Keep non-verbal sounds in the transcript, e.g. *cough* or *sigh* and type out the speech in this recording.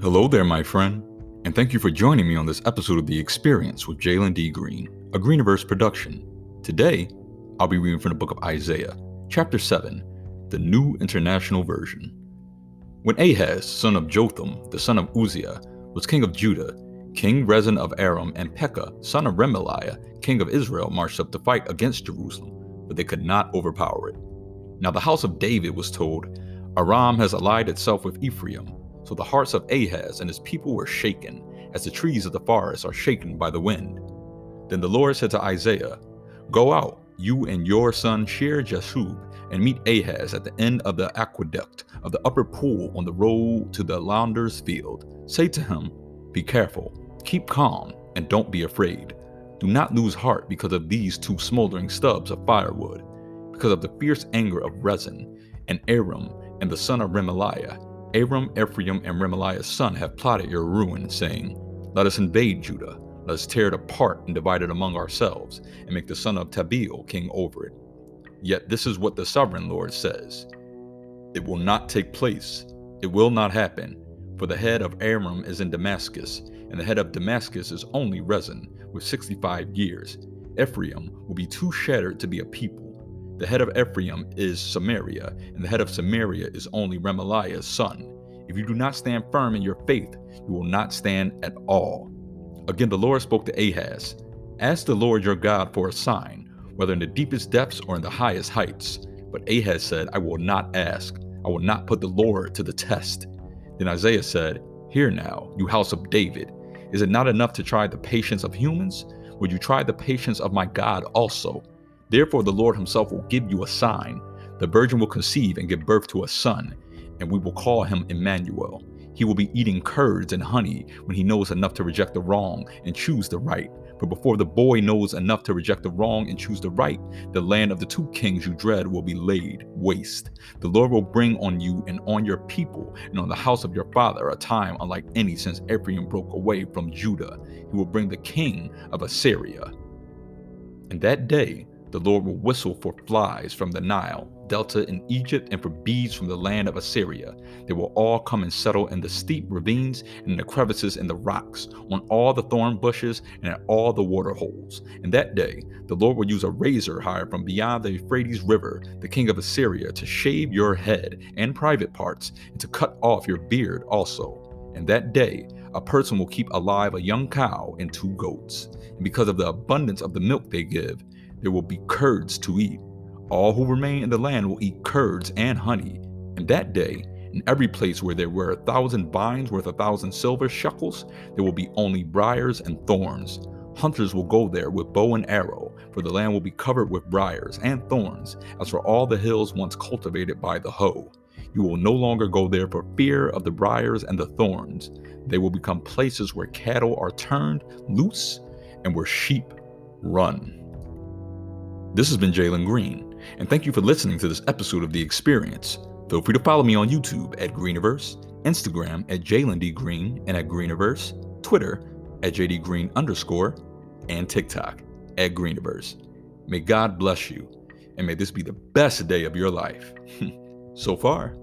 Hello there, my friend, and thank you for joining me on this episode of The Experience with Jalen D. Green, a Greeniverse production. Today, I'll be reading from the book of Isaiah, chapter 7, the New International Version. When Ahaz, son of Jotham, the son of Uzziah, was king of Judah, King Rezin of Aram and Pekah, son of Remaliah, king of Israel, marched up to fight against Jerusalem, but they could not overpower it. Now the house of David was told, Aram has allied itself with Ephraim so the hearts of Ahaz and his people were shaken, as the trees of the forest are shaken by the wind. Then the Lord said to Isaiah, Go out, you and your son Shear Jashub, and meet Ahaz at the end of the aqueduct of the upper pool on the road to the launder's field. Say to him, Be careful, keep calm, and don't be afraid. Do not lose heart because of these two smoldering stubs of firewood, because of the fierce anger of Rezin and Aram and the son of Remaliah Aram, Ephraim, and Remaliah's son have plotted your ruin, saying, Let us invade Judah, let us tear it apart and divide it among ourselves, and make the son of Tabeel king over it. Yet this is what the sovereign Lord says. It will not take place, it will not happen, for the head of Aram is in Damascus, and the head of Damascus is only Rezin, with 65 years. Ephraim will be too shattered to be a people the head of Ephraim is Samaria, and the head of Samaria is only Remaliah's son. If you do not stand firm in your faith, you will not stand at all. Again, the Lord spoke to Ahaz Ask the Lord your God for a sign, whether in the deepest depths or in the highest heights. But Ahaz said, I will not ask. I will not put the Lord to the test. Then Isaiah said, Hear now, you house of David. Is it not enough to try the patience of humans? Would you try the patience of my God also? Therefore, the Lord himself will give you a sign. The virgin will conceive and give birth to a son, and we will call him Emmanuel. He will be eating curds and honey when he knows enough to reject the wrong and choose the right. For before the boy knows enough to reject the wrong and choose the right, the land of the two kings you dread will be laid waste. The Lord will bring on you and on your people and on the house of your father a time unlike any since Ephraim broke away from Judah. He will bring the king of Assyria. And that day, the Lord will whistle for flies from the Nile, Delta in Egypt, and for bees from the land of Assyria. They will all come and settle in the steep ravines and in the crevices in the rocks, on all the thorn bushes and at all the water holes. In that day, the Lord will use a razor hired from beyond the Euphrates River, the king of Assyria, to shave your head and private parts, and to cut off your beard also. In that day, a person will keep alive a young cow and two goats. And because of the abundance of the milk they give, there will be curds to eat. All who remain in the land will eat curds and honey. And that day, in every place where there were a thousand vines worth a thousand silver shekels, there will be only briars and thorns. Hunters will go there with bow and arrow, for the land will be covered with briars and thorns, as for all the hills once cultivated by the hoe. You will no longer go there for fear of the briars and the thorns. They will become places where cattle are turned loose and where sheep run. This has been Jalen Green, and thank you for listening to this episode of The Experience. Feel free to follow me on YouTube at Greeniverse, Instagram at Jalen D. Green and at Greeniverse, Twitter at JD Green underscore, and TikTok at Greeniverse. May God bless you, and may this be the best day of your life. *laughs* so far,